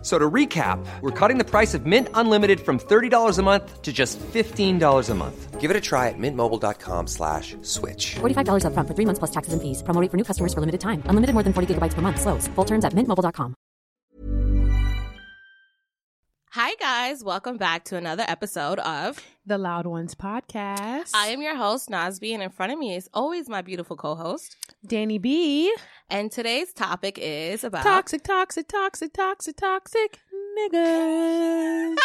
F- So to recap, we're cutting the price of Mint Unlimited from $30 a month to just $15 a month. Give it a try at mintmobile.com slash switch. $45 upfront for three months plus taxes and fees. Promo rate for new customers for limited time. Unlimited more than 40 gigabytes per month. Slows. Full terms at mintmobile.com. Hi, guys. Welcome back to another episode of The Loud Ones podcast. I am your host, Nas B., and in front of me is always my beautiful co host. Dany B. And today's topic is about Toxic, toxic, toxic, toxic, toxic niggas.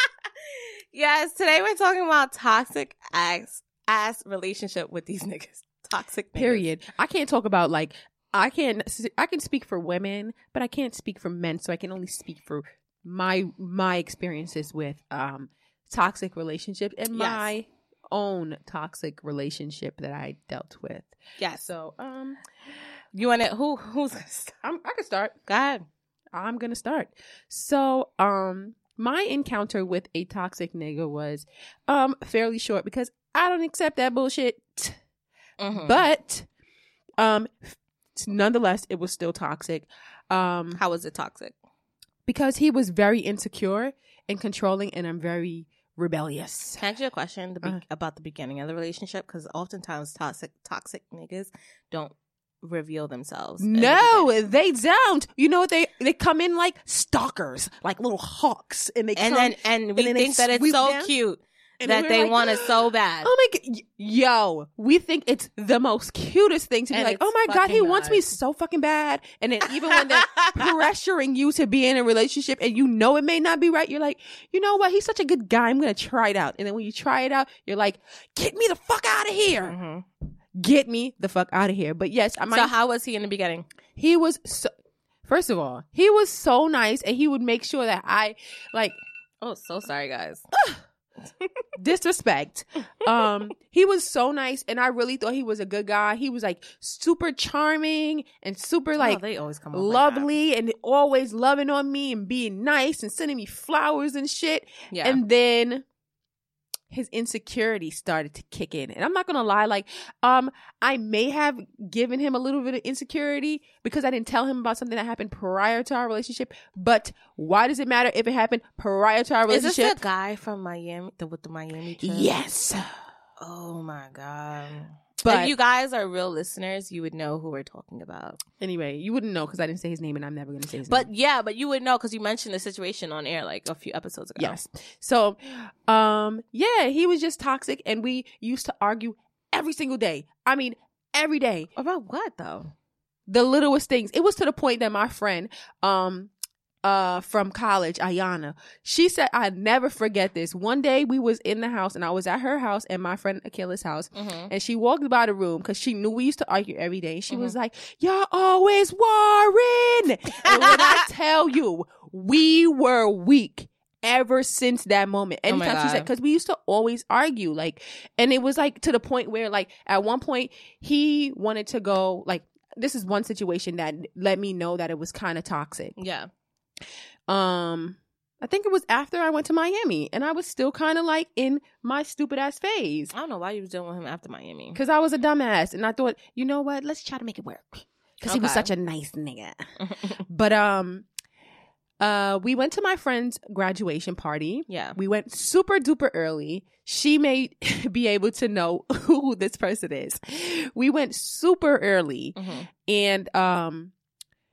yes, today we're talking about toxic ass, ass relationship with these niggas. Toxic niggas. Period. I can't talk about like I can't. I can speak for women, but I can't speak for men, so I can only speak for my my experiences with um toxic relationships and Yes. my own toxic relationship that I dealt with. Yes. So, um You want to, who, who's, I'm, I can start. go ahead. I'm gonna start. So, um, my encounter with a toxic nigga was um fairly short because I don't accept that bullshit. Mhm. But um, nonetheless, it was still toxic. Um, how was it toxic? because he was very insecure and controlling, and I'm very rebellious. Can I ask you a question the be- Uh. about the beginning of the relationship? Because oftentimes toxic, toxic niggas don't reveal themselves. No, they don't. You know what? They they come in like stalkers, like little hawks, and they and come, then and we then they think that it's so down, cute and that they like, want it so bad. Oh my god, yo, we think it's the most cutest thing to be And like, oh my god, he wants me so fucking bad. And then even when they're pressuring you to be in a relationship and you know it may not be right, you're like, you know what? He's such a good guy. I'm gonna try it out. And then when you try it out, you're like, get me the fuck out of here. Mhm. Get me the fuck out of here. But yes, I might. So how was he in the beginning? he was so. First of all, he was so nice, and he would make sure that I like Oh, so sorry, guys. disrespect. Um, he was so nice, and I really thought he was a good guy. He was like super charming and super like oh, they always come off like lovely and always loving on me and being nice and sending me flowers and shit. Yeah. And then his insecurity started to kick in. And I'm not gonna lie, like, um, I may have given him a little bit of insecurity because I didn't tell him about something that happened prior to our relationship. But why does it matter if it happened prior to our relationship? Is this the guy from Miami the, with the Miami trip? Yes. Oh my god. But if you guys are real listeners, you would know who we're talking about. anyway, you wouldn't know because I didn't say his name and I'm never gonna say his But name. yeah, but you would know because you mentioned the situation on air like a few episodes ago. Yes. So, um, yeah, he was just toxic, and we used to argue every single day. I mean, every day, About what though? the littlest things. It was to the point that my friend, um, uh, from college, Ayana, she said, "I never forget this." One day, we was in the house, and I was at her house and my friend Akila's house, Mm-hmm. and she walked by the room because she knew we used to argue every day. And she was like, "Y'all always warring," and when I tell you, we were weak ever since that moment. Oh Anytime she said, because we used to always argue, like, and it was like to the point where, like, at one point he wanted to go, like, this is one situation that let me know that it was kind of toxic. Yeah. Um, I think it was after I went to Miami, and I was still kind of like in my stupid ass phase I don't know why you was dealing with him after Miami. because I was a dumbass, and I thought, you know what, let's try to make it work because he was such a nice nigga. but um, uh, we went to my friend's graduation party. yeah. We went super duper early. She may be able to know who this person is. We went super early Mhm. and um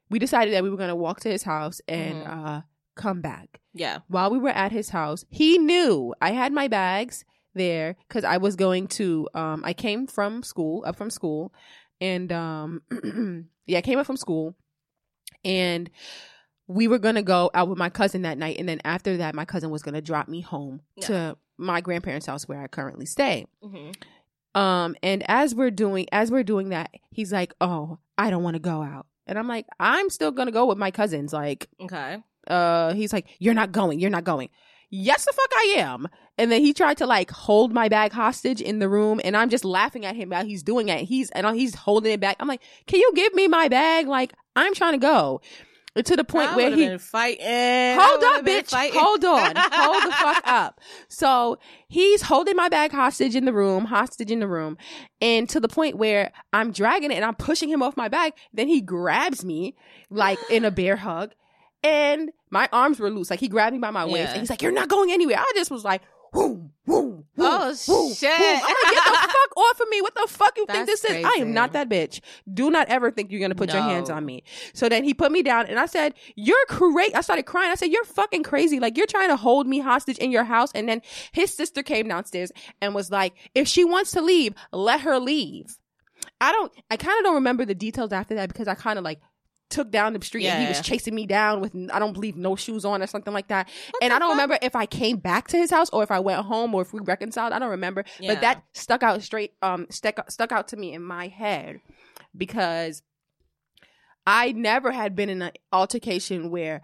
we decided that we were going to walk to his house and Mhm. uh come back. Yeah. While we were at his house, he knew I had my bags there cuz I was going to um I came from school, up from school and um yeah, I came up from school and we were gonna go out with my cousin that night, and then after that, my cousin was gonna drop me home Yeah. to my grandparents' house where I currently stay. hmm Um, and as we're doing as we're doing that, he's like, "Oh, I don't want to go out," and I'm like, "I'm still gonna go with my cousins." Like, Okay. uh, he's like, "You're not going. You're not going." Yes, the fuck I am. And then he tried to like hold my bag hostage in the room, and I'm just laughing at him while he's doing it. He's and he's holding it back. I'm like, "Can you give me my bag? Like, I'm trying to go." To the point I where he fighting. Hold up, bitch. fighting. Hold on. Hold the fuck up. So he's holding my bag hostage in the room, hostage in the room, and to the point where I'm dragging it and I'm pushing him off my back. Then he grabs me like in a bear hug, and my arms were loose. Like he grabbed me by my waist, Yeah. and he's like, "You're not going anywhere." I just was like, "Whoom, whoom, whoom, Oh, whoom, shit. whoom." I'm like, "Get the fuck off of me! What the fuck you think That's this is? I am not that bitch. Do not ever think you're gonna put your hands on me." So then he put me down and I said, You're crazy. I started crying. I said, You're fucking crazy. Like, you're trying to hold me hostage in your house. And then his sister came downstairs and was like, If she wants to leave, let her leave. I don't, I kind of don't remember the details after that because I kind of like took down the street and he was chasing me down with, I don't believe, no shoes on or something like that. and I don't fuck? remember if I came back to his house or if I went home or if we reconciled. I don't remember. Yeah. But that stuck out straight, um, stuck, stuck out to me in my head because I never had been in an altercation where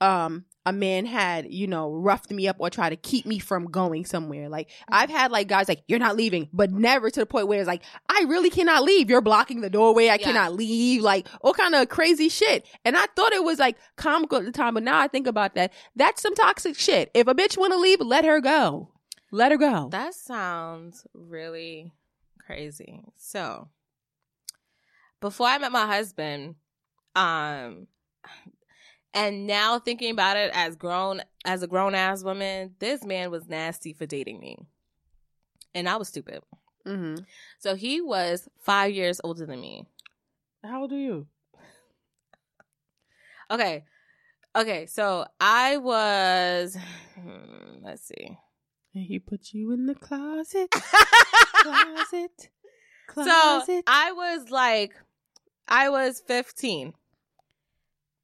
um a man had, you know, roughed me up or tried to keep me from going somewhere. Like I've had like guys like, You're not leaving, but never to the point where it's like, I really cannot leave. You're blocking the doorway, I Yeah. cannot leave, like all kind of crazy shit. And I thought it was like comical at the time, but now I think about that. That's some toxic shit. If a bitch wanna leave, let her go. Let her go. That sounds really crazy. So, before I met my husband, um, and now thinking about it as grown as a grown ass woman, this man was nasty for dating me, and I was stupid. hmm So he was five years older than me. How old are you? Okay, okay. So I was, hmm, let's see. And he put you in the closet. closet. Closet. So I was like, I was 15.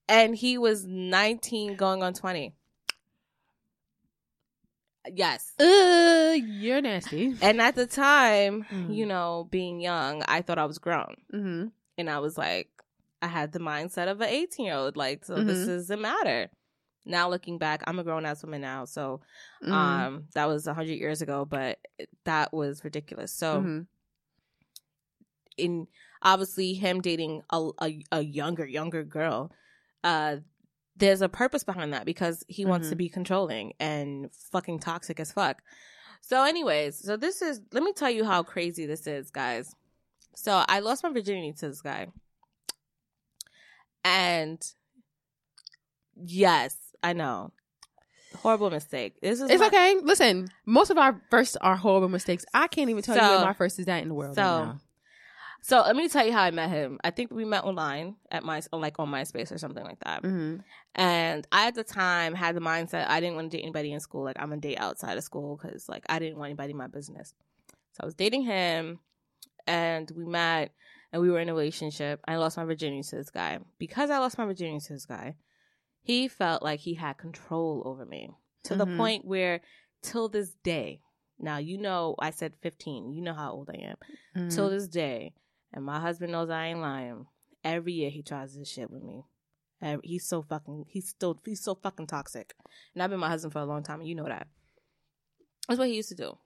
And he was 19 going on 20. Yes. uh, you're nasty. And at the time, Mm. you know, being young, I thought I was grown. hmm And I was like, I had the mindset of an 18 year old. Like, so this Mhm. doesn't matter. Now looking back, I'm a grown ass woman now. So Mm-hmm. um that was 100 years ago, but that was ridiculous. So Mhm. in obviously him dating a, a, a younger younger girl uh there's a purpose behind that because he wants to Mhm. be controlling and fucking toxic as fuck so anyways so this is let me tell you how crazy this is guys so i lost my virginity to this guy and yes i know horrible mistake this is It's my- okay. Listen, most of our firsts are horrible mistakes. I can't even tell you what my first is that in the world. so- right. So let me tell you how i met him i think we met online at my like on myspace or something like that Mhm. And I, at the time, had the mindset I didn't want to date anybody in school. Like, I'm to date outside of school because, like, I didn't want anybody in my business. So I was dating him, and we met, and we were in a relationship. I lost my virginity to this guy. Because I lost my virginity to this guy, he felt like he had control over me to the Mhm. point where, till this day, now you know I said 15, you know how old I am. Mhm. Till this day, and my husband knows I ain't lying. Every year he tries this shit with me. Every, he's so fucking. He's still. He's so fucking toxic. And I've been my husband for a long time, and you know that. That's what he used to do.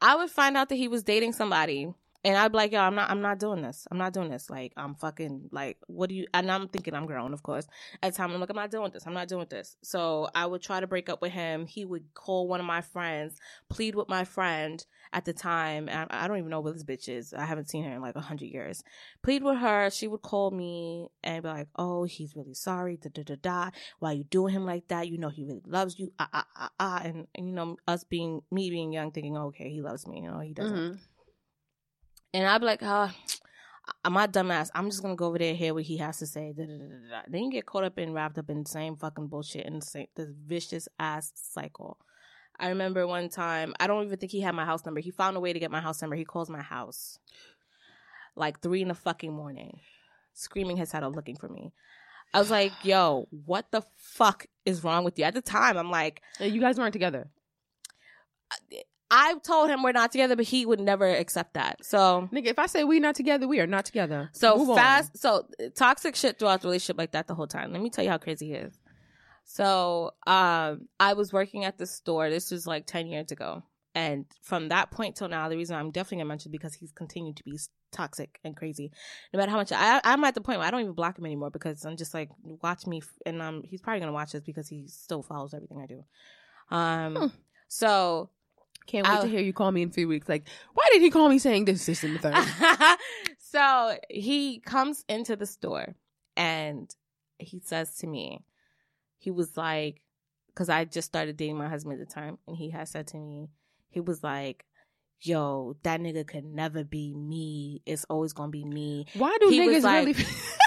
I would find out that he was dating somebody, and I'd be like, "Yo, I'm not. I'm not doing this. I'm not doing this. Like, I'm fucking. Like, what do you?" And I'm thinking I'm grown, of course. At the time, I'm like, "I'm not doing this. I'm not doing this." So I would try to break up with him. He would call one of my friends, plead with my friend at the time. I, I don't even know where this bitch is. I haven't seen her in like a hundred years. Plead with her. She would call me and be like, "Oh, he's really sorry. Da da da da. Why you doing him like that? You know he really loves you. Ah ah ah ah." And, and you know us being me being young, thinking, "Okay, he loves me." You know he doesn't. Mhm. And I'd be like, uh, I'm my dumbass. I'm just gonna go over there and hear what he has to say. Da, da, da, da, da. Then you get caught up and wrapped up in the same fucking bullshit and the same, this vicious ass cycle. I remember one time, I don't even think he had my house number. He found a way to get my house number. He calls my house like three in the fucking morning, screaming his head out looking for me. I was like, yo, what the fuck is wrong with you? At the time, I'm like, You guys weren't together. I told him we're not together, but he would never accept that. So, Nigga, if I say we not together, we are not together. so Move on. fast, so toxic shit throughout the relationship like that the whole time. Let me tell you how crazy he is. So, um, I was working at the store. This was like 10 years ago. And from that point till now, the reason I'm definitely gonna mention because he's continued to be toxic and crazy. No matter how much I, I'm at the point where I don't even block him anymore because I'm just like, watch me. And um, he's probably gonna watch this because he still follows everything I do. Um, Hmm. so Can't wait I- to hear you call me in three weeks. Like, why did he call me saying this, this, and the third? so he comes into the store and he says to me, he was like, because I just started dating my husband at the time, and he had said to me, he was like, yo, that nigga could never be me. It's always gonna be me. Why do He niggas like- really?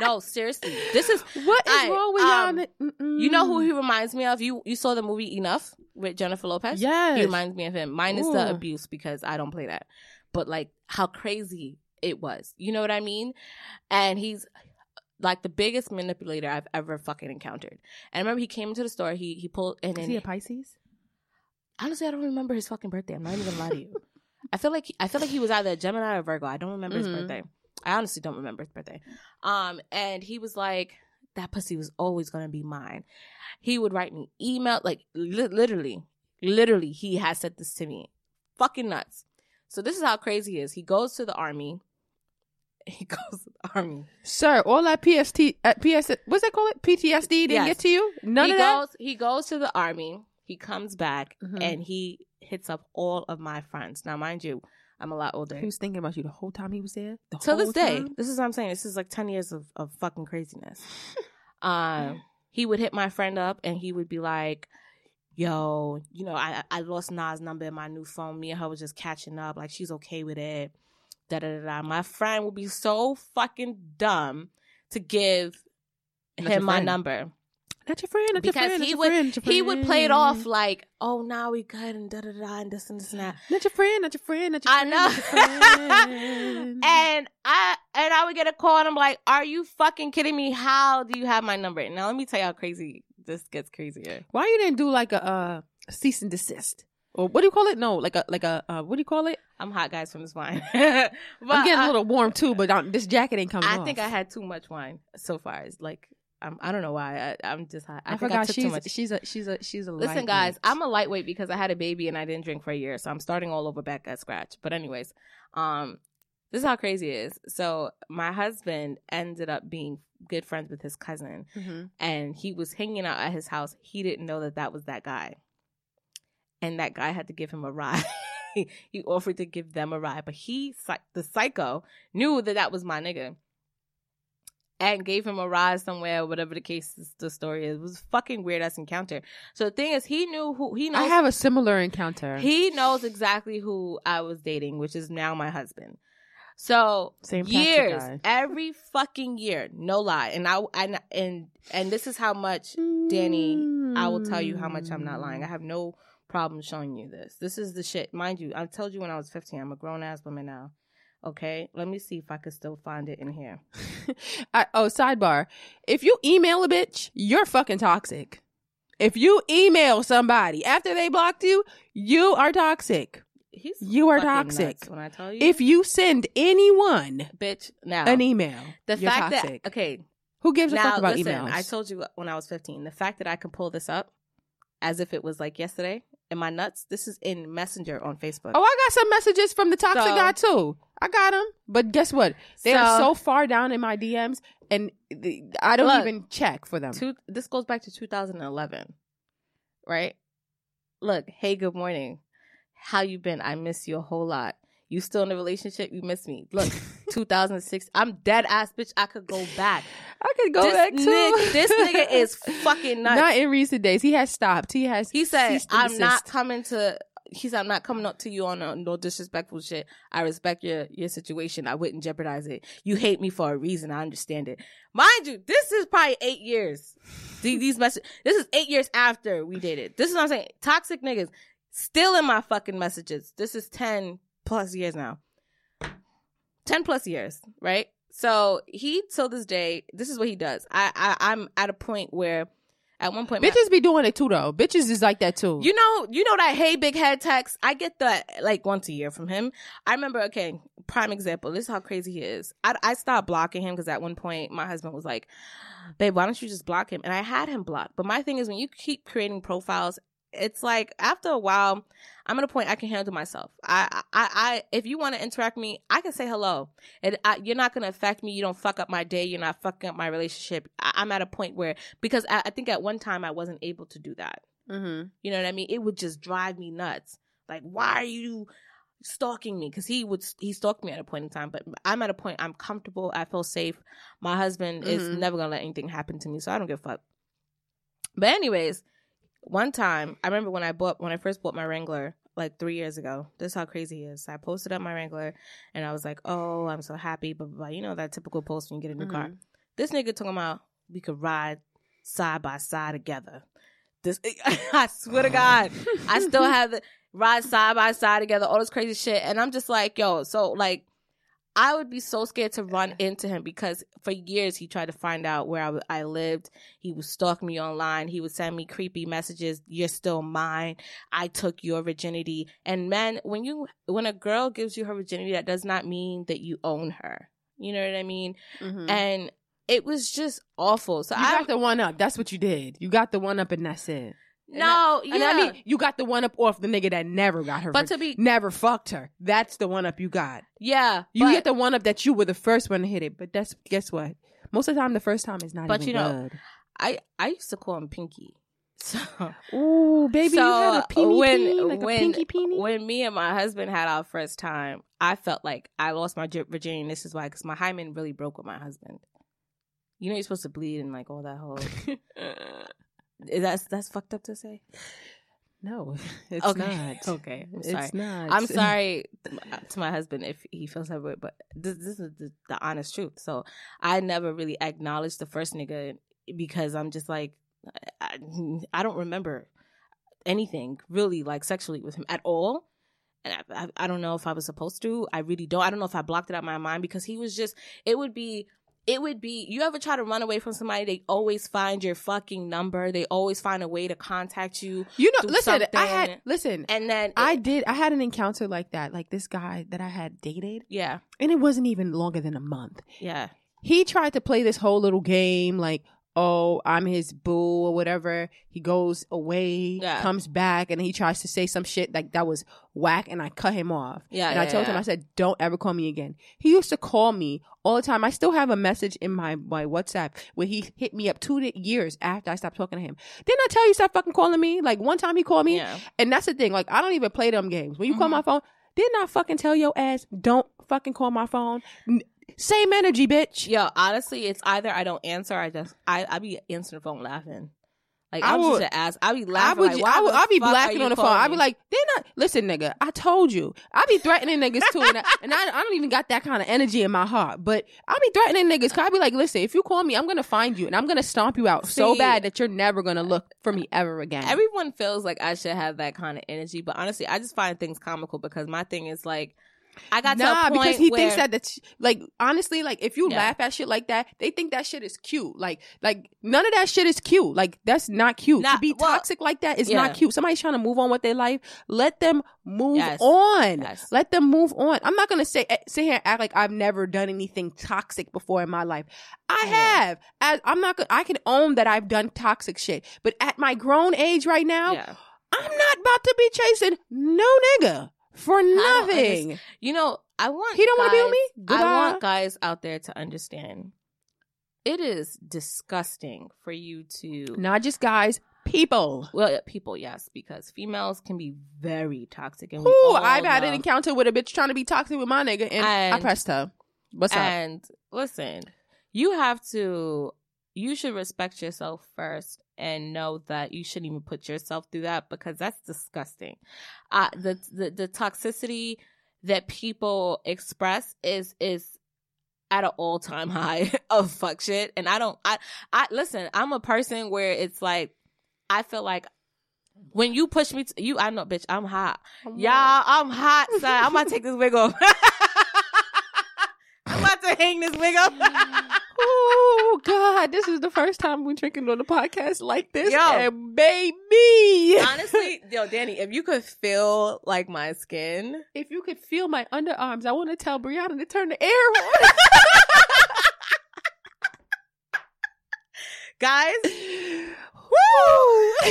No, seriously. This is what is I- wrong with um, y'all? You know who he reminds me of? You you saw the movie Enough with Jennifer Lopez? Yes. He reminds me of him. Mine is the abuse because I don't play that. But like how crazy it was. You know what I mean? And he's like the biggest manipulator I've ever fucking encountered. And I remember he came into the store, he he pulled and Is he a Pisces? honestly I don't remember his fucking birthday. I'm not even gonna lie to you. I feel like I feel like he was either a Gemini or Virgo. I don't remember his Mhm. birthday. I honestly don't remember his birthday. Um, and he was like, "That pussy was always gonna be mine." He would write me email, like li- literally, literally. He has said this to me, fucking nuts. So this is how crazy he is. He goes to the army. He goes to the army. Sir, all that PST, uh, PS, what's that called? PTSD didn't Yes. get to you? None he of that? goes. He goes to the army. He comes back Mhm. and he hits up all of my friends. Now, mind you, I'm a lot older. He was thinking about you the whole time he was there? The Till this whole day, time? this is what I'm saying. This is like 10 years of, of fucking craziness. um, he would hit my friend up and he would be like, yo, you know, I, I lost Nas number in my new phone. Me and her was just catching up. Like, she's okay with it. Da da da da. My friend would be so fucking dumb to give Not him my friend. number Not your friend, not your because friend, not he your would friend, he would play it off like, oh, now we good and da da da and this and this and that. Not your friend, not your friend, not your I friend. I know. your friend. and I and I would get a call and I'm like, "Are you fucking kidding me? How do you have my number?" Now let me tell you how crazy this gets crazier. Why you didn't do like a uh, cease and desist? Or what do you call it? No, like a like a uh, what do you call it? I'm hot, guys, from this wine. but I'm getting I, a little warm too, but um, this jacket ain't coming I off. think I had too much wine so far. It's like I'm, I don't know why. I, I'm just hot. I, I, forgot took she's too much. she's a she's a she's a. Listen, guys, I'm a lightweight because I had a baby and I didn't drink for a year, so I'm starting all over back at scratch. But anyways, um, this is how crazy it is. So my husband ended up being good friends with his cousin, Mhm. and he was hanging out at his house. He didn't know that that was that guy, and that guy had to give him a ride. he offered to give them a ride, but he, the psycho, knew that that was my nigga. And gave him a ride somewhere, whatever the case is, the story is. It was a fucking weird ass encounter. So the thing is, he knew who he knows. I have a similar encounter. He knows exactly who I was dating, which is now my husband. So Same years, guy. every fucking year, no lie. And I and and and this is how much, Dany. I will tell you how much I'm not lying. I have no problem showing you this. This is the shit, mind you. I told you when I was 15. I'm a grown ass woman now. Okay, let me see if I could still find it in here. I, oh, sidebar. If you email a bitch, you're fucking toxic. If you email somebody after they blocked you, you are toxic. He's You are toxic. when I tell you, If you send anyone bitch, now an email, the you're fact toxic. that okay, Who gives a fuck about listen, emails? I told you when I was 15. The fact that I can pull this up as if it was like yesterday in my nuts. This is in Messenger on Facebook. Oh, I got some messages from the toxic So- guy too. I got them, but guess what? They are So- so far down in my DMs, and the, I don't Look, even check for them. Two, this goes back to 2011, right? Look, hey, good morning. How you been? I miss you a whole lot. You still in a relationship? You miss me. Look, 2006. I'm dead ass bitch. I could go back. I could go this back too. Nigga, this nigga is fucking nuts. Not in recent days. He has stopped. He has. He said, "I'm not coming to." He said, "I'm not coming up to you on a, no disrespectful shit. I respect your your situation. I wouldn't jeopardize it. You hate me for a reason. I understand it. Mind you, this is probably eight years. These, these messages. This is eight years after we dated. This is what I'm saying. Toxic niggas still in my fucking messages. This is ten plus years now. Ten plus years, right? So he till this day, this is what he does. I, I I'm at a point where, at one point, my- Bitches be doing it too, though. Bitches is like that too. you know, you know that hey big head text. I get that like once a year from him. I remember. Okay, prime example. This is how crazy he is. I I stopped blocking him because at one point my husband was like, "Babe, why don't you just block him?" And I had him blocked. But my thing is when you keep creating profiles. It's like after a while, I'm at a point I can handle myself. I, I, I if you want to interact with me, I can say hello. And I, you're not gonna affect me. You don't fuck up my day. You're not fucking up my relationship. I, I'm at a point where because I, I think at one time I wasn't able to do that. mm-hmm. You know what I mean? It would just drive me nuts. Like, why are you stalking me? Because he would he stalked me at a point in time. But I'm at a point I'm comfortable. I feel safe. My husband is Mhm. never gonna let anything happen to me, so I don't give a fuck. But anyways, one time I remember when I bought when I first bought my Wrangler like three years ago. This is how crazy he is. I posted up my Wrangler and I was like, "Oh, I'm so happy." Blah blah. blah. You know that typical post when you get a new car. Mhm. This nigga talking about we could ride side by side together. This I swear to God, I still have the ride side by side together, all this crazy shit, and I'm just like, yo, so like. I would be so scared to run into him because for years he tried to find out where I, w- I lived. He would stalk me online. He would send me creepy messages. You're still mine. I took your virginity. And man, when you when a girl gives you her virginity, that does not mean that you own her. You know what I mean? Mhm. And it was just awful. So you I got the one up. That's what you did. You got the one up, and that's it. No, And yeah. I mean, you got the one up off the nigga that never got her. But to be- never fucked her. That's the one up you got. yeah, You but- get the one up that you were the first one to hit it. But that's guess what? Most of the time, the first time is not But even you know, good. I I used to call him Pinky. So Ooh, baby, you had a when peen, like when pinky peeny. when me and my husband had our first time, I felt like I lost my gi- virginity. This is why, because my hymen really broke with my husband. You know, you're supposed to bleed and like all that whole. That's that's fucked up to say. no, it's okay, not. okay. I'm sorry. It's not. I'm sorry to my husband if he feels that way, but this, this is the, the honest truth. So I never really acknowledged the first nigga because I'm just like, I, I don't remember anything really like sexually with him at all. And I, I, I don't know if I was supposed to. I really don't. I don't know if I blocked it out of my mind because he was just, it would be, it would be, you ever try to run away from somebody, they always find your fucking number. They always find a way to contact you. You know, listen. I had listen. And then, I did. I had an encounter like that. Like this guy that I had dated, yeah, and it wasn't even longer than a month. yeah. he tried to play this whole little game like oh i'm his boo or whatever. He goes away Yeah. comes back and he tries to say some shit like that was whack and i cut him off. Yeah, and i yeah, told him i said don't ever call me again. He used to call me all the time. I still have a message in my my whatsapp where he hit me up two years after i stopped talking to him. Didn't i tell you stop fucking calling me? Like one time he called me? Yeah. and that's the thing like i don't even play them games. When you call Mhm. my phone didn't i fucking tell your ass don't fucking call my phone same energy bitch Yo, honestly, it's either I don't answer, I just I I be answering the phone laughing. Like I I was would- just ask. I be laughing. I would, like, why I would, I'll be blacking on the phone. I'll be like, then I, listen, nigga, I told you. I be threatening niggas too. And, I, and I, I don't even got that kind of energy in my heart. But I'll be threatening niggas. Cause I be like, listen, if you call me, I'm going to find you and I'm going to stomp you out so bad that you're never going to look for me ever again. everyone feels like I should have that kind of energy, but honestly, I just find things comical because my thing is like, I got to nah, because he where, thinks that that's like honestly, like if you laugh at shit like that, they think that shit is cute. Like, like none of that shit is cute. Like that's not cute. to be well, toxic like that is yeah. not cute. Somebody's trying to move on with their life. Let them move Yes. on. Yes. Let them move on. I'm not gonna say eh, sit here and act like I've never done anything toxic before in my life. I Yeah. have. As, I'm not. gonna I can own that I've done toxic shit. But at my grown age right now, yeah. I'm not about to be chasing no nigga for nothing. You know, I want He don't wanna be with me? Goodbye. I want guys out there to understand. It is disgusting for you to Not just guys, people. well, yeah, people, yes, because females can be very toxic, and Ooh, I've had an encounter with a bitch trying to be toxic with my nigga, and, I pressed her. What's up? And listen, you have to, you should respect yourself first and know that you shouldn't even put yourself through that because that's disgusting. Uh, the, the, the toxicity that people express is, is at an all time high of fuck shit. And I don't, I, I, listen, I'm a person where it's like, I feel like when you push me to, you, I know, bitch, I'm hot. Y'all, I'm hot, son. I'm gonna take this wig off. I'm about to hang this wig up. God, this is the first time we're drinking on the podcast like this. Yo. and baby, Honestly, yo, Dany, if you could feel like my skin, if you could feel my underarms, I want to tell Brianna to turn the air on. guys, Woo!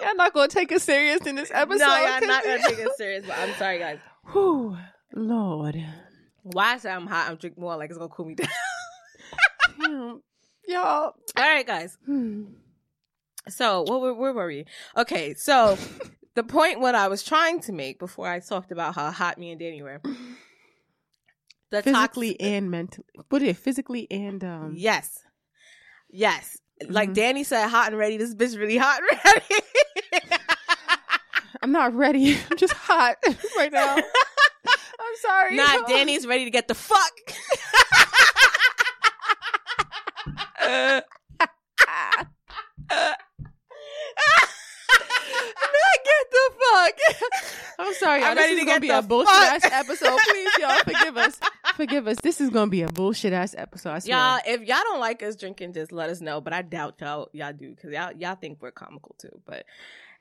Y'all not gonna take us serious in this episode. no, y'all 'cause not gonna take it serious. But I'm sorry, guys. Whew, Lord. Why I say I'm hot? I'm drinking more like it's gonna cool me down. Damn. Y'all. All right, guys. Hmm. So what were where were we? Okay, so the point what I was trying to make before I talked about how hot me and Dany were. The Physically toxic- and mentally. What is it? Physically and um yes, yes. Like Mhm. Dany said, hot and ready. This bitch really hot and ready. I'm not ready. I'm just hot right now. I'm sorry. nah, Dany's ready to get the fuck. Not get the fuck. I'm sorry. Y'all. I'm This is to gonna be a bullshit fuck. ass episode. Please, y'all, forgive us. Forgive us. This is gonna be a bullshit ass episode. Y'all, if y'all don't like us drinking, just let us know. But I doubt y'all y'all do because y'all y'all think we're comical too. But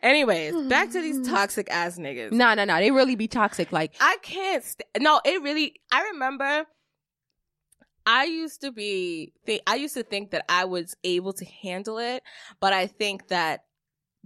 anyways, back to these hmm. toxic ass niggas. Nah, nah, nah. They really be toxic. Like, I can't. St- no, it really. I remember. I used to be. Th- I used to think that I was able to handle it, but I think that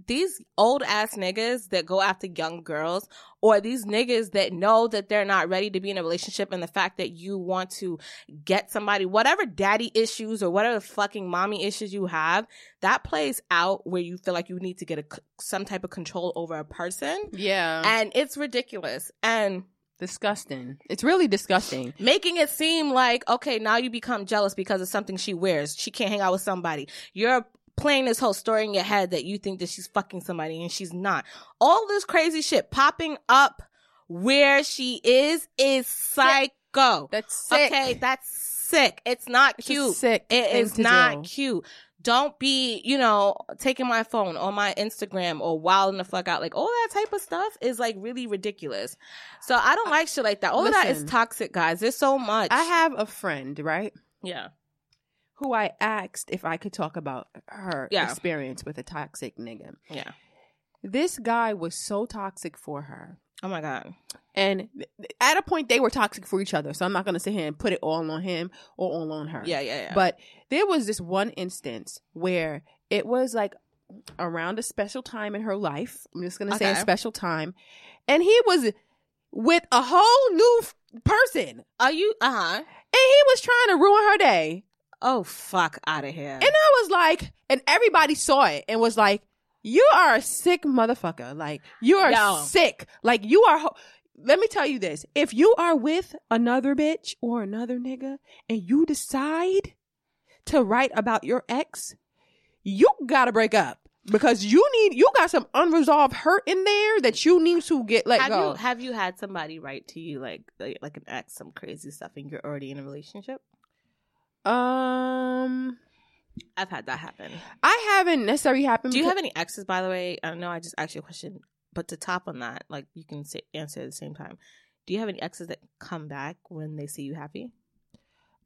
these old ass niggas that go after young girls, or these niggas that know that they're not ready to be in a relationship, and the fact that you want to get somebody, whatever daddy issues or whatever fucking mommy issues you have, that plays out where you feel like you need to get a some type of control over a person, yeah, and it's ridiculous. And disgusting. It's really disgusting. making it seem like okay now you become jealous because of something she wears she can't hang out with somebody you're playing this whole story in your head that you think that she's fucking somebody and she's not all this crazy shit popping up where she is is psycho That's sick. okay that's sick it's not It's cute sick it is not do. cute don't be, you know, taking my phone or my Instagram or wilding the fuck out. Like all that type of stuff is like really ridiculous. So I don't like shit like that. All of that is toxic, guys. There's so much. I have a friend, right, yeah. Who I asked if I could talk about her Yeah. experience with a toxic nigga. Yeah. This guy was so toxic for her. Oh my god. And at a point, they were toxic for each other. So I'm not going to sit here and put it all on him or all on her. Yeah, yeah, yeah. But there was this one instance where it was like around a special time in her life. I'm just going to say a special time. And he was with a whole new f- person. are you? Uh huh. And he was trying to ruin her day. Oh fuck out of here. And I was like, and everybody saw it and was like, you are a sick motherfucker. Like, you are Yo. sick. Like, you are. Ho- Let me tell you this. If you are with another bitch or another nigga and you decide to write about your ex, you gotta break up because you need, you got some unresolved hurt in there that you need to get let have go. you have you had somebody write to you like, like like an ex some crazy stuff and you're already in a relationship? Um, I've had that happen. I haven't necessarily happened. Do you have any exes, by the way? I know I just asked you a question, but to top on that, like you can say, answer at the same time. Do you have any exes that come back when they see you happy?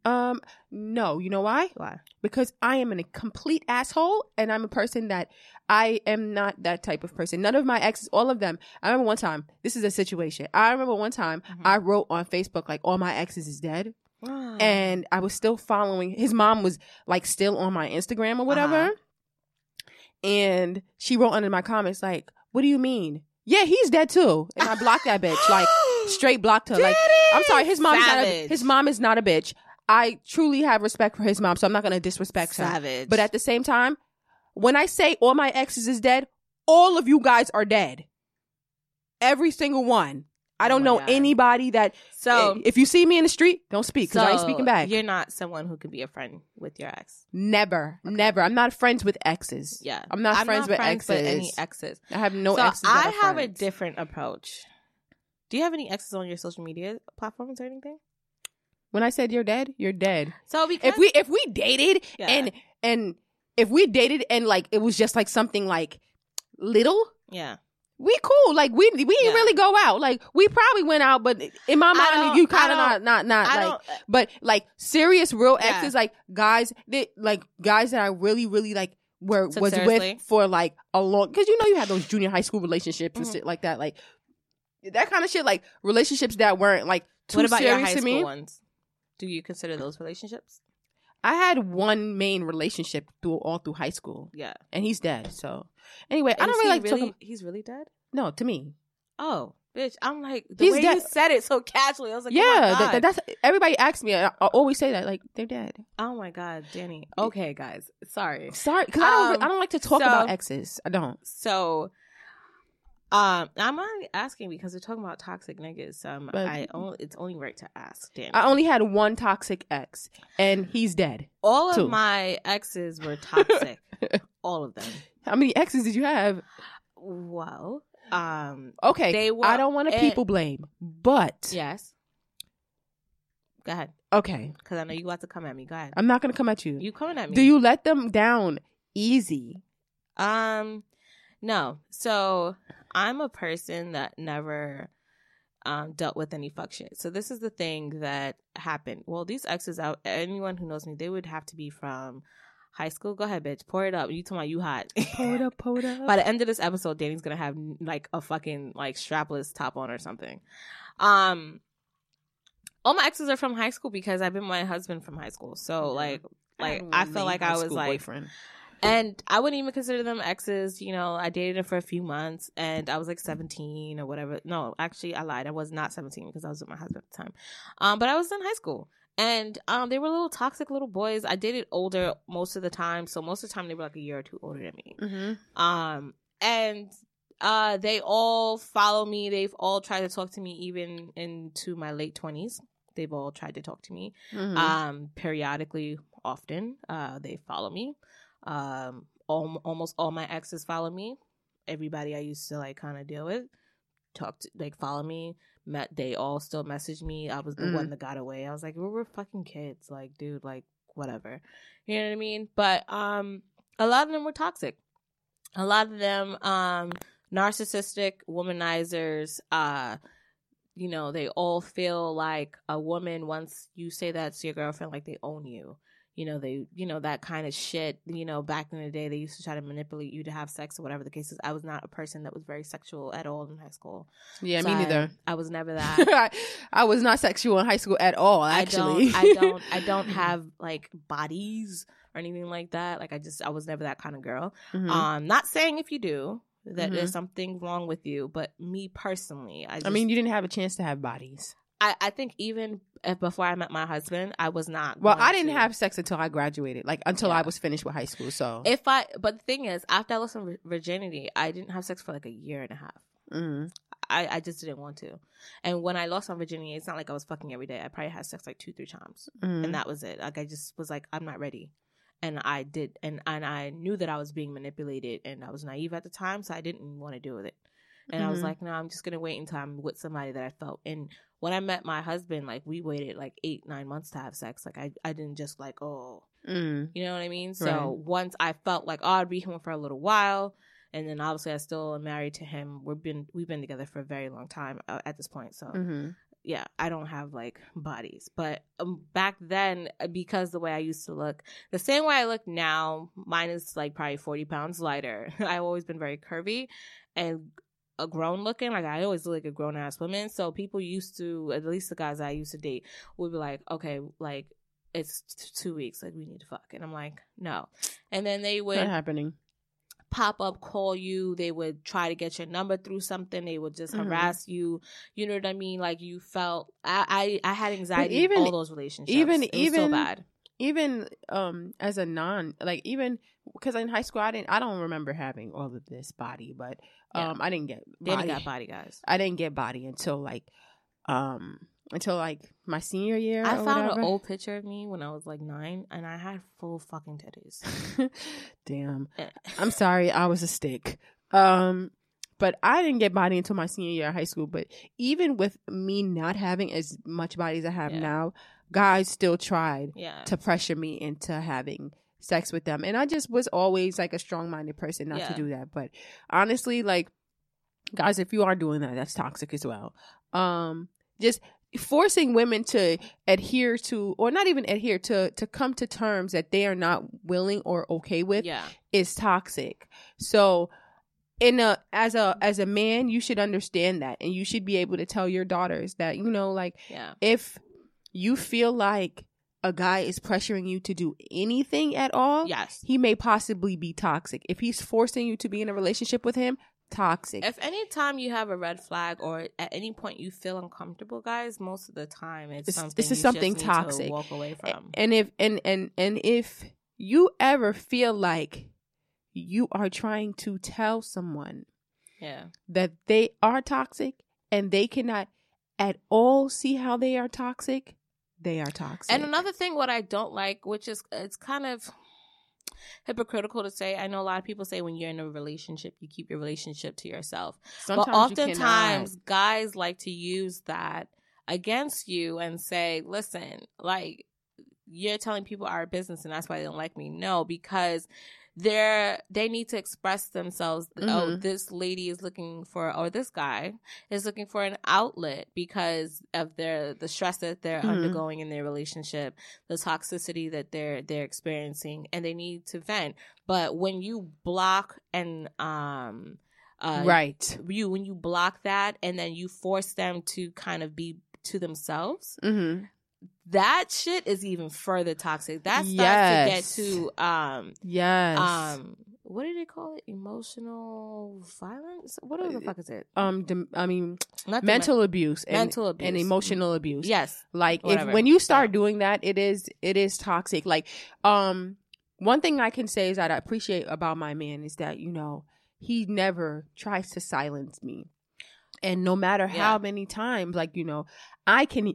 Um, no. You know why? Why? because I am a complete asshole and I'm a person that I am not that type of person. None of my exes, all of them. I remember one time, this is a situation. I remember one time Mhm. I wrote on Facebook, like, all my exes is dead. And I was still following, his mom was like still on my Instagram or whatever. Uh-huh. And she wrote under my comments, like, what do you mean? Yeah, he's dead too. And I blocked that bitch, like, straight blocked her. Like, I'm sorry, his mom is not a, his mom is not a bitch. I truly have respect for his mom, so I'm not gonna disrespect her. savage. But at the same time, when I say all my exes is dead, all of you guys are dead. Every single one. I Oh don't my know God. anybody that. so eh, if you see me in the street, don't speak because I ain't so speaking back. You're not someone who can be a friend with your ex. Never, never. I'm not friends with exes. Yeah, I'm not friends with exes. any exes. I have no so exes. I have a different approach. Do you have any exes on your social media platforms or anything? When I said you're dead, you're dead. So because If we if we dated Yeah. and and if we dated and like it was just like something like little, yeah, we cool. Like we we didn't Yeah. really go out. Like we probably went out, but in my mind, you kind of not not not I like. don't- But like serious, real Yeah. exes, like guys that like guys that I really really like were was seriously? with for like a long because you know you had those junior high school relationships and Mhm. shit like that, like that kind of shit, like relationships that weren't like too what about your serious high to school me. ones? Do you consider those relationships? I had one main relationship through all through high school, Yeah. and he's dead. So anyway, I don't really like really, talking. He's really dead. No, to me, Oh, bitch! I'm like the He's way dead. you said it so casually. I was like, yeah, oh my that- that's everybody asks me. I, I always say that like they're dead. oh my god, Dany. Okay, guys, sorry. Sorry, because I don't. Um, I don't like to talk so- about exes. I don't. So, um, I'm only asking because we're talking about toxic niggas. Um, But- I only it's only right to ask. I only had one toxic ex, and he's dead. All two. of my exes were toxic. All of them. How many exes did you have? Well, um, Okay, They were- I don't want to people blame, but yes. Go ahead, okay, because I know you about to come at me. Go ahead. I'm not gonna come at you. you coming at me? Do you let them down easy? Um, no. So I'm a person that never um dealt with any fuck shit. So this is the thing that happened. Well, these exes out anyone who knows me, they would have to be from high school. Go ahead, bitch. Pour it up. You talking about you hot. Pour it up, pour it up. By the end of this episode, Dany's gonna have like a fucking like strapless top on or something. Um all my exes are from high school because I've been my husband from high school. So like like I one feel like I was like boyfriend. And I wouldn't even consider them exes. You know, I dated him for a few months and I was like 17 or whatever. No, actually, I lied. I was not 17 because I was with my husband at the time. Um, but I was in high school. And um, they were little toxic little boys. I dated older most of the time. So most of the time, they were like a year or two older than me. Mm-hmm. Um, and uh, they all follow me. They've all tried to talk to me even into my late 20s. They've all tried to talk to me Mm-hmm. um periodically often uh they follow me um al- almost all my exes follow me. Everybody i used to like kind of deal with talked like follow me met they all still messaged me. I was the Mm. one that got away. I was like we were fucking kids. Like dude like whatever. You know what i mean? But um a lot of them were toxic. A lot of them um narcissistic womanizers uh you know, they all feel like a woman once you say that to your girlfriend, like they own you. You know, they, you know, that kind of shit. You know, back in the day, they used to try to manipulate you to have sex or whatever the case is. I was not a person that was very sexual at all in high school. Yeah, So me neither. I, was never that. I was not sexual in high school at all. Actually, I don't, I don't, I don't have like bodies or anything like that. Like I just, I was never that kind of girl. Mhm. Um, not saying if you do that Mhm. there's something wrong with you, but me personally, I, just, I mean, you didn't have a chance to have bodies. I, I think even if, before I met my husband, I was not. Well, I didn't to- have sex until I graduated, like until I was finished with high school. So, If I, but the thing is, after I lost my virginity, I didn't have sex for like a year and a half. Mhm. I, I just didn't want to. And when I lost my virginity, it's not like I was fucking every day. I probably had sex like two, three times, Mhm. and that was it. Like I just was like, I'm not ready, and I did, and and I knew that I was being manipulated, and I was naive at the time, so I didn't want to deal with it. And I was Mhm. like, no, I'm just gonna wait until I'm with somebody that I felt. And when I met my husband, like we waited like eight, nine months to have sex. Like I, I didn't just like, oh, Mhm. you know what I mean? So Right. once I felt like, oh, I'd be him for a little while, and then obviously I still am married to him. We've been we've been together for a very long time uh, at this point. So Mhm. yeah, I don't have like bodies, but um, back then uh, because the way I used to look, the same way I look now, mine is like probably forty pounds lighter. I've always been very curvy and a grown looking. Like I always look like a grown ass woman. So people used to, at least the guys I used to date, would be like, okay, like it's t- two weeks, like we need to fuck, and I'm like, no. And then they would Not happening. pop up call you they would try to get your number through something they would just Mhm. harass you you know what i mean like you felt i i, I had anxiety even- in all those relationships even- it was so even- bad Even um as a non, like even because in high school I didn't, I don't remember having all of this body, but Yeah. um I didn't get body. got body guys I didn't get body until like um until like my senior year. i found whatever. an old picture of me when i was like nine and i had full fucking titties Damn. Eh. I'm sorry, I was a stick. Um, but I didn't get body until my senior year of high school. But even with me not having as much body as I have Yeah. now, guys still tried yeah to pressure me into having sex with them. And I just was always like a strong minded person not Yeah. to do that. But honestly, like guys, if you are doing that, that's toxic as well. Um, just forcing women to adhere to, or not even adhere to, to come to terms that they are not willing or okay with Yeah. is toxic. So, in a as a as a man, you should understand that, and you should be able to tell your daughters that you know, like Yeah. if you feel like a guy is pressuring you to do anything at all, Yes. he may possibly be toxic. If he's forcing you to be in a relationship with him, toxic. If any time you have a red flag or at any point you feel uncomfortable, guys, most of the time it's, It's- something this is you something toxic. To walk away from. and if and and and if you ever feel like you are trying to tell someone yeah. that they are toxic and they cannot at all see how they are toxic, they are toxic. And another thing, what I don't like, which is it's kind of hypocritical to say. I know a lot of people say when you're in a relationship, you keep your relationship to yourself. Sometimes but oftentimes, cannot. guys like to use that against you and say, "Listen, like you're telling people our business, and that's why they don't like me." No, because they're they need to express themselves. Oh, Mhm. this lady is looking for, or this guy is looking for an outlet because of their the stress that they're Mhm. undergoing in their relationship, the toxicity that they're they're experiencing, and they need to vent. But when you block and um uh right. you when you block that and then you force them to kind of be to themselves Mm-hmm. That shit is even further toxic that starts Yes. to get to um Yes. um what do they call it emotional violence whatever the fuck is it um. dem- I mean, Not mental abuse, and, mental abuse. and emotional abuse. yes like Whatever. if when you start doing that it is it is toxic like um one thing i can say is that i appreciate about my man is that you know he never tries to silence me and no matter how Yeah. many times like you know i can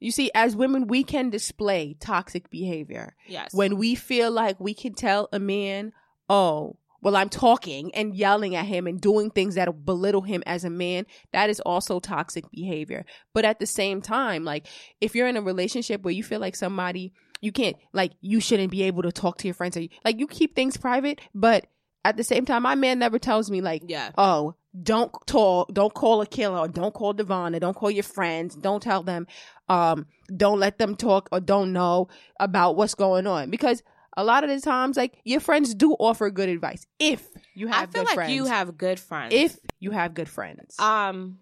you see as women we can display toxic behavior. Yes. When we feel like we can tell a man, oh, well, I'm talking and yelling at him and doing things that belittle him as a man, that is also toxic behavior. But at the same time, like if you're in a relationship where you feel like somebody, you can't, like, you shouldn't be able to talk to your friends, or you- like, you keep things private, but at the same time, my man never tells me, like, yeah. Oh, don't talk, don't call a killer, or don't call Devon, don't call your friends, don't tell them, um, don't let them talk or don't know about what's going on because a lot of the times, like your friends do offer good advice if you have. i feel good like friends. you have good friends if you have good friends, um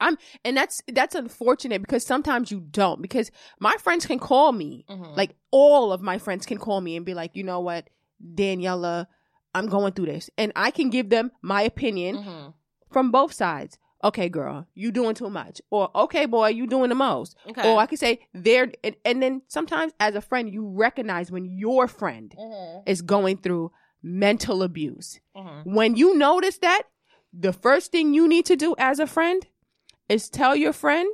I'm, and that's that's unfortunate because sometimes you don't because my friends can call me mhm. like all of my friends can call me and be like, you know what, Daniela, I'm going through this, and I can give them my opinion mhm. From both sides. Okay, girl, you doing too much, or okay, boy, you doing the most. okay Or I could say they're, and, and then sometimes as a friend, you recognize when your friend Mhm, is going through mental abuse. mhm. When you notice that, the first thing you need to do as a friend is tell your friend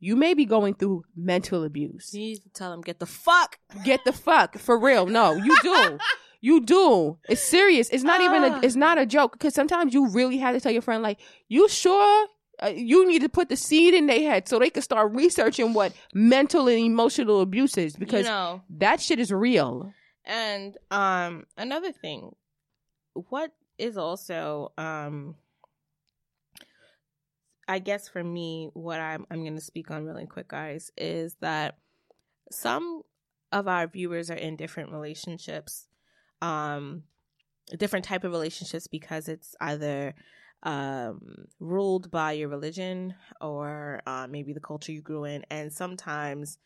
you may be going through mental abuse. you need to tell them get the fuck Get the fuck for real. No, you do. You do. It's serious. It's not even a. Ah. It's not a joke. Because sometimes you really have to tell your friend, like, you sure uh, you need to put the seed in their head so they can start researching what mental and emotional abuse is because you know that shit is real. And um another thing, what is also um I guess for me what I'm I'm going to speak on really quick guys is that some of our viewers are in different relationships um different type of relationships because it's either um ruled by your religion or uh, maybe the culture you grew in and sometimes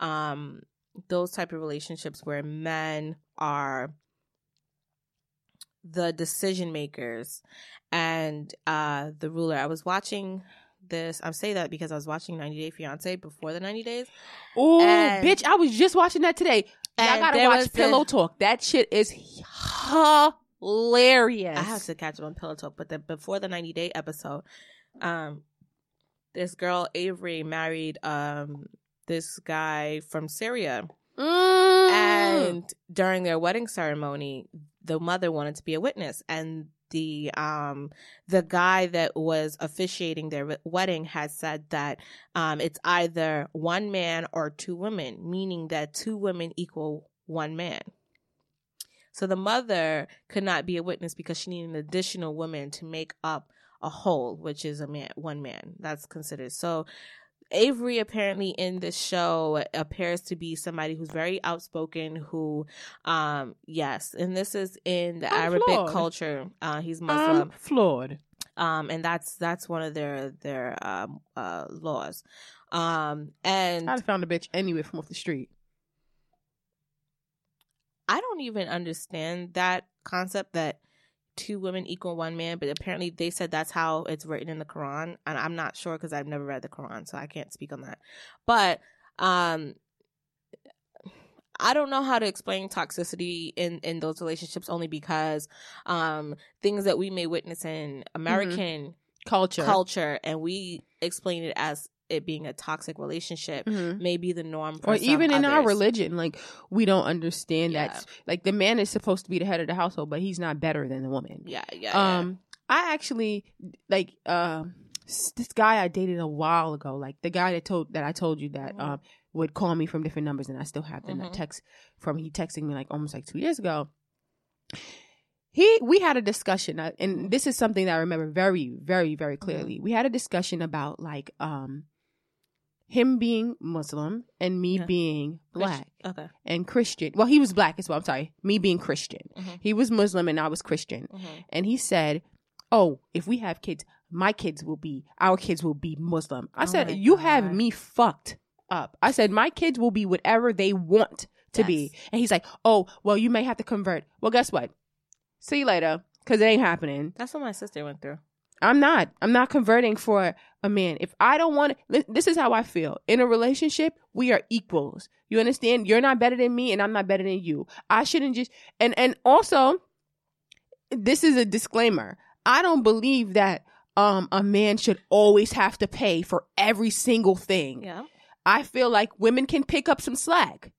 um those type of relationships where men are the decision makers and uh the ruler i was watching this i say that because i was watching 90 day fiance before the 90 days Oh, bitch! I was just watching that today. Y'all And gotta there was watch Pillow Talk. That shit is hilarious. i have to catch up on pillow talk but the before the 90 day episode um this girl avery married um this guy from syria Mm. and during their wedding ceremony the mother wanted to be a witness and the um the guy that was officiating their wedding has said that um it's either one man or two women meaning that two women equal one man so the mother could not be a witness because she needed an additional woman to make up a whole, which is a man, one man. That's considered so. Avery apparently in this show appears to be somebody who's very outspoken. Who, um, yes, and this is in the I'm Arabic flawed. culture. Uh, he's I'm Muslim flawed. um and that's that's one of their their um uh laws um and I'd have found a bitch anywhere from off the street. i don't even understand that concept that two women equal one man but apparently they said that's how it's written in the quran and i'm not sure because i've never read the quran so i can't speak on that but um I don't know how to explain toxicity in in those relationships only because um things that we may witness in American Culture. culture and we explain it as it being a toxic relationship Mhm. may be the norm for Or even in our religion, like we don't understand Yeah. that. Like the man is supposed to be the head of the household, but he's not better than the woman. yeah yeah, yeah. Um, I actually like um s- this guy I dated a while ago, like the guy that told that I told you that Mhm. um would call me from different numbers, and I still have the Mhm. text from he texting me like almost like two years ago. He we had a discussion, uh, and this is something that I remember very very very clearly. We had a discussion about like um him being Muslim and me Yeah. being black okay and Christian. Well, he was black as well. I'm sorry, me being Christian. Mhm. He was Muslim and I was Christian Mhm. and he said, "Oh, if we have kids, my kids will be our kids will be Muslim." I Oh said, "You have me fucked up." I said, "My kids will be whatever they want to be." And he's like, "Oh, well, you may have to convert." Well, guess what? See you later, because it ain't happening. that's what my sister went through I'm not. I'm not converting for a man. If I don't want this is how I feel. In a relationship, we are equals. You understand? You're not better than me and I'm not better than you. I shouldn't just and and also this is a disclaimer. I don't believe that um a man should always have to pay for every single thing. yeah I feel like women can pick up some slack.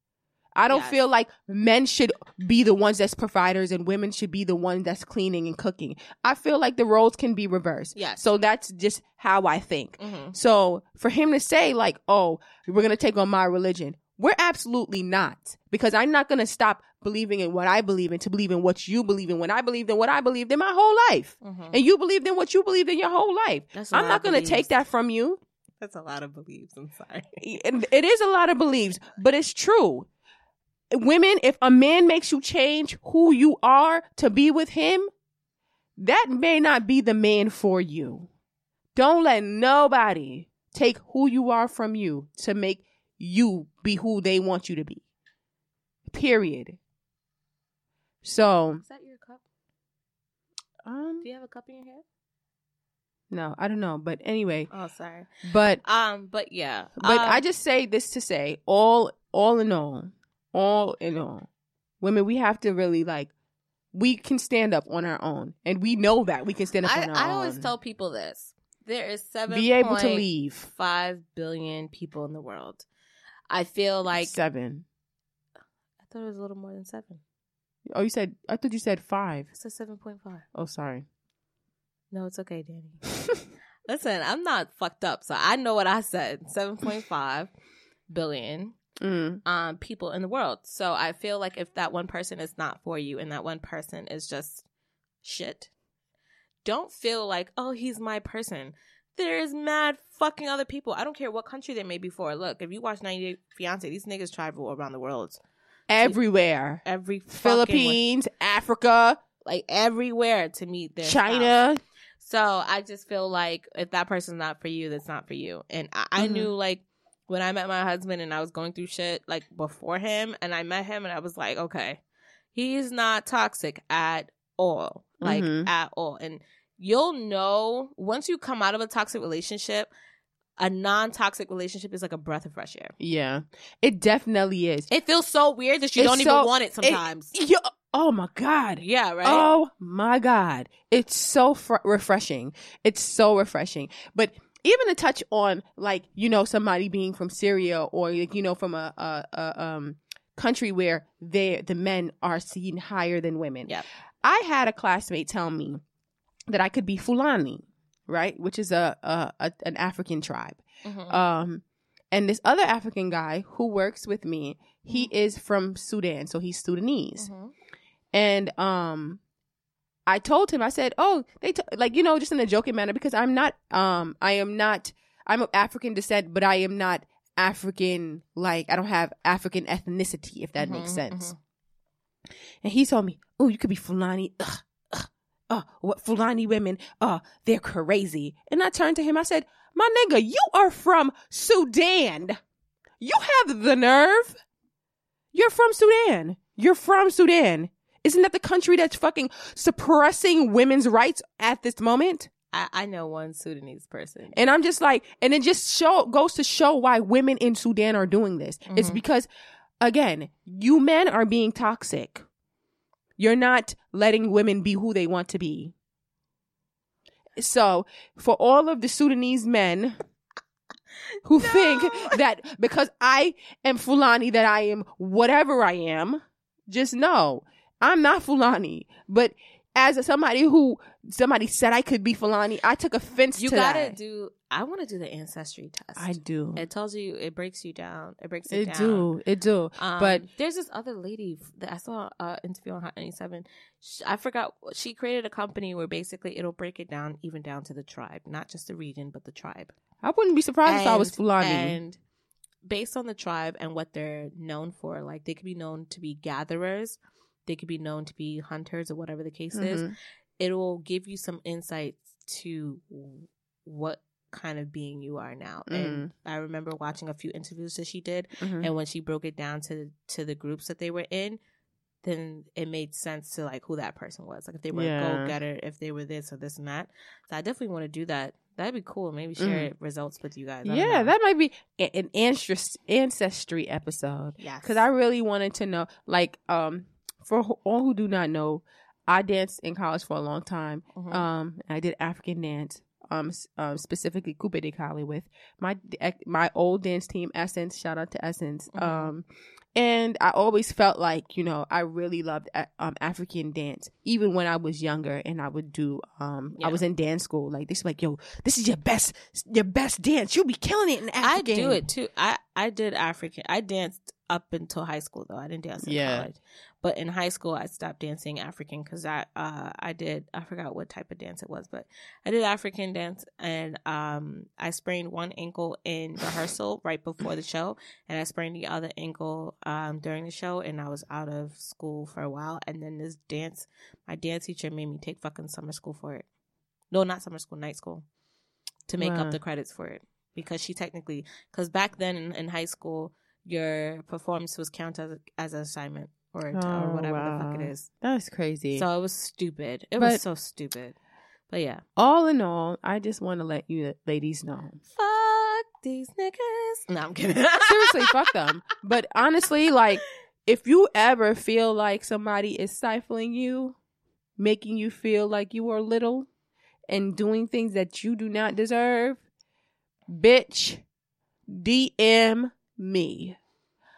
I don't Yes. feel like men should be the ones that's providers and women should be the one that's cleaning and cooking. I feel like the roles can be reversed. Yes. So that's just how I think. Mhm. So for him to say like, "Oh, we're going to take on my religion." We're absolutely not because I'm not going to stop believing in what I believe in to believe in what you believe in when I believed in what I believed in my whole life. Mhm. And you believed in what you believed in your whole life. That's a I'm not going to beliefs. take that from you that's a lot of beliefs i'm sorry it it is a lot of beliefs, but it's true. Women, if a man makes you change who you are to be with him, that may not be the man for you. Don't let nobody take who you are from you to make you be who they want you to be. Period. So, is that your cup um, do you have a cup in your hand no, I don't know, but anyway, oh sorry but um but yeah But Um, I just say this to say, all all in all, all in all, women, we have to really like we can stand up on our own. And we know that we can stand up I, on our I own. I always tell people this there is seven be able to leave. five billion people in the world i feel like seven. i thought it was a little more than seven Oh, you said I thought you said five. it's a 7.5 Oh, sorry. No, it's okay, Dany. Listen, I'm not fucked up, so I know what I said. 7.5 billion Mm. um people in the world. So I feel like if that one person is not for you and that one person is just shit, don't feel like, "Oh, he's my person." There's mad fucking other people. I don't care what country they may be for. Look, if you watch 90 Day Fiance, these niggas travel around the world. Everywhere. Every Philippines, Africa, like everywhere to meet their spouse. China. So I just feel like if that person's not for you, that's not for you. And I, I Mhm. knew like when I met my husband and I was going through shit like before him, and I met him and I was like, okay, he's not toxic at all, like Mhm. at all. And you'll know once you come out of a toxic relationship. A non-toxic relationship is like a breath of fresh air. Yeah. It definitely is. It feels so weird that you It's don't even want it It- sometimes. yo- oh my God. yeah, right. Oh my God. It's so fr- refreshing. It's so refreshing. But even to touch on like, you know, somebody being from Syria or like, you know, from a, a, a um country where they the men are seen higher than women. Yep. I had a classmate tell me that I could be Fulani, right? Which is a, a, a an African tribe. Mhm. Um, and this other African guy who works with me, he is from Sudan, so he's Sudanese Mhm. and um I told him, I said, "Oh, they t-, like you know, just in a joking manner because I'm not, um, I am not, I'm of African descent, but I am not African. Like I don't have African ethnicity, if that makes sense." And he told me, "Oh, you could be Fulani. Ugh, ugh, uh, what Fulani women? Uh, they're crazy." And I turned to him. I said, "My nigga, you are from Sudan. You have the nerve. You're from Sudan. You're from Sudan. Isn't that the country that's fucking suppressing women's rights at this moment?" I, I know one Sudanese person. And I'm just like, and it just show goes to show why women in Sudan are doing this. It's mm-hmm. because, again, you men are being toxic. You're not letting women be who they want to be. So, for all of the Sudanese men who think that because I am Fulani, that I am whatever I am, just know I'm not Fulani. But as somebody who somebody said I could be Fulani, I took offense to You to gotta that. do. I want to do the ancestry test. I do. It tells you. It breaks you down. It breaks it, It down. do. It do. Um, but there's this other lady that I saw uh, interview on Hot 97. Sh I forgot. She created a company where basically it'll break it down, even down to the tribe, not just the region, but the tribe. I wouldn't be surprised if I was Fulani. And based on the tribe and what they're known for, like they could be known to be gatherers, they could be known to be hunters, or whatever the case is. Mhm. It will give you some insights to what kind of being you are now. And I remember watching a few interviews that she did, Mhm. and when she broke it down to to the groups that they were in. Then it made sense to like who that person was. Like if they were a go getter, if they were this or this and that. So I definitely want to do that. That'd be cool. Maybe share results with you guys. Mm. yeah, know. that might be an ancestry ancestry episode. Yeah, because I really wanted to know. Like, um, for all who do not know, I danced in college for a long time. Mhm. Um, I did African dance. Um, um, specifically Coupé-Décalé with my my old dance team, Essence. Shout out to Essence. Mhm. Um, and I always felt like you know I really loved um African dance, even when I was younger, and I would do um I was in dance school. Like this, like yo, this is your best your best dance. You'll be killing it in Africa. I do it too. I I did African. I danced up until high school though. I didn't dance in Yeah. college. But in high school, I stopped dancing African because I uh I did I forgot what type of dance it was, but I did African dance and um I sprained one ankle in rehearsal right before the show, and I sprained the other ankle um during the show, and I was out of school for a while. And then this dance, my dance teacher made me take fucking summer school for it. No, not summer school, night school, to make Wow. up the credits for it because she technically because back then in, in high school your performance was counted as, as an assignment or, or Oh, whatever the fuck it is. wow. That's crazy. so it was stupid it But- was so stupid but yeah all in all, I just want to let you ladies know. fuck these niggas no i'm kidding Seriously, fuck them. But honestly, like, if you ever feel like somebody is stifling you, making you feel like you are little, and doing things that you do not deserve, bitch, DM me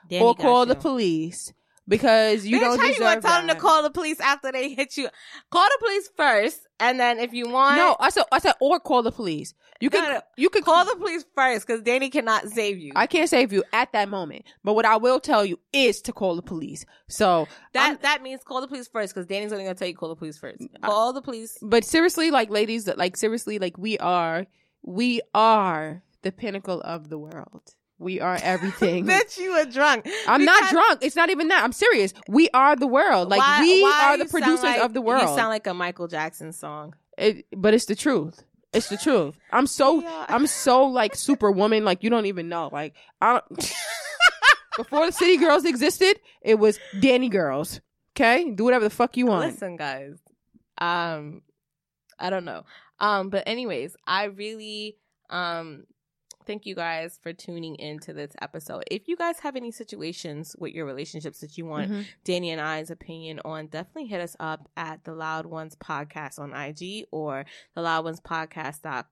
Dany or call the police because you Bitch, don't how you gonna tell them to call the police after they hit you? Call the police first, and then if you want, No, I said I said or call the police. You can No, no. you can call the police first because Dany cannot save you. I can't save you at that moment, but what I will tell you is to call the police. So that I'm- that means call the police first because Dany's only gonna tell you call the police first. Mm, call the police. but seriously, like ladies, like seriously, like we are, we are the pinnacle of the world. We are everything. Bitch, you were drunk. I'm not drunk. It's not even that. I'm serious. We are the world. Like Why- we why are the producers like- of the world. You sound like a Michael Jackson song. It, but it's the truth. It's the truth. I'm so Yeah. I'm so like superwoman. Like you don't even know. Like I don't, before the City Girls existed, it was Dany Girls. Okay, do whatever the fuck you want. Listen, guys. Um, I don't know. Um, but anyways, I really um thank you guys for tuning into this episode. If you guys have any situations with your relationships that you want Mhm. Dany and I's opinion on, definitely hit us up at the Loud Ones Podcast on IG or the Loud Ones Podcast dot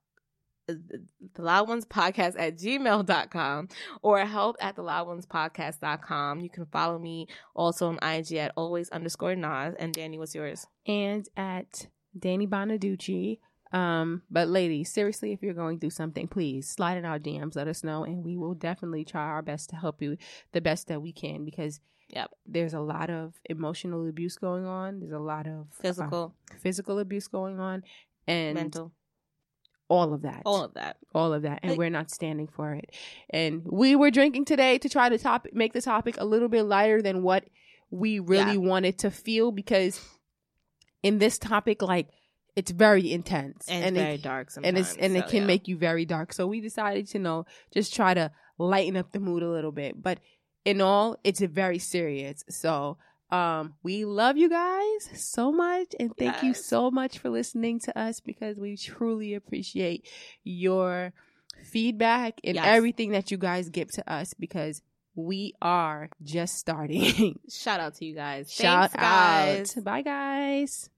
the loud ones podcast at gmail.com or help at the loud ones podcast.com you can follow me also on ig at always underscore nas and danny what's yours and at Danny Bonaducci. Um, but ladies, seriously, if you're going through something, please slide in our DMs, let us know, and we will definitely try our best to help you the best that we can because Yep. There's a lot of emotional abuse going on. There's a lot of uh, Physical, physical abuse going on, and mental, all of that. all of that. all of that and Like- we're not standing for it and we were drinking today to try to top make the topic a little bit lighter than what we really Yeah. wanted to feel because in this topic like it's very intense. And, it's very it, dark and it's and it can yeah. make you very dark. So we decided to you know just try to lighten up the mood a little bit. But in all it's very serious. So um we love you guys so much. And thank you so much for listening to us because we truly appreciate your feedback and Yes. everything that you guys give to us because we are just starting. Shout out to you guys. shout Thanks, guys. out. Bye guys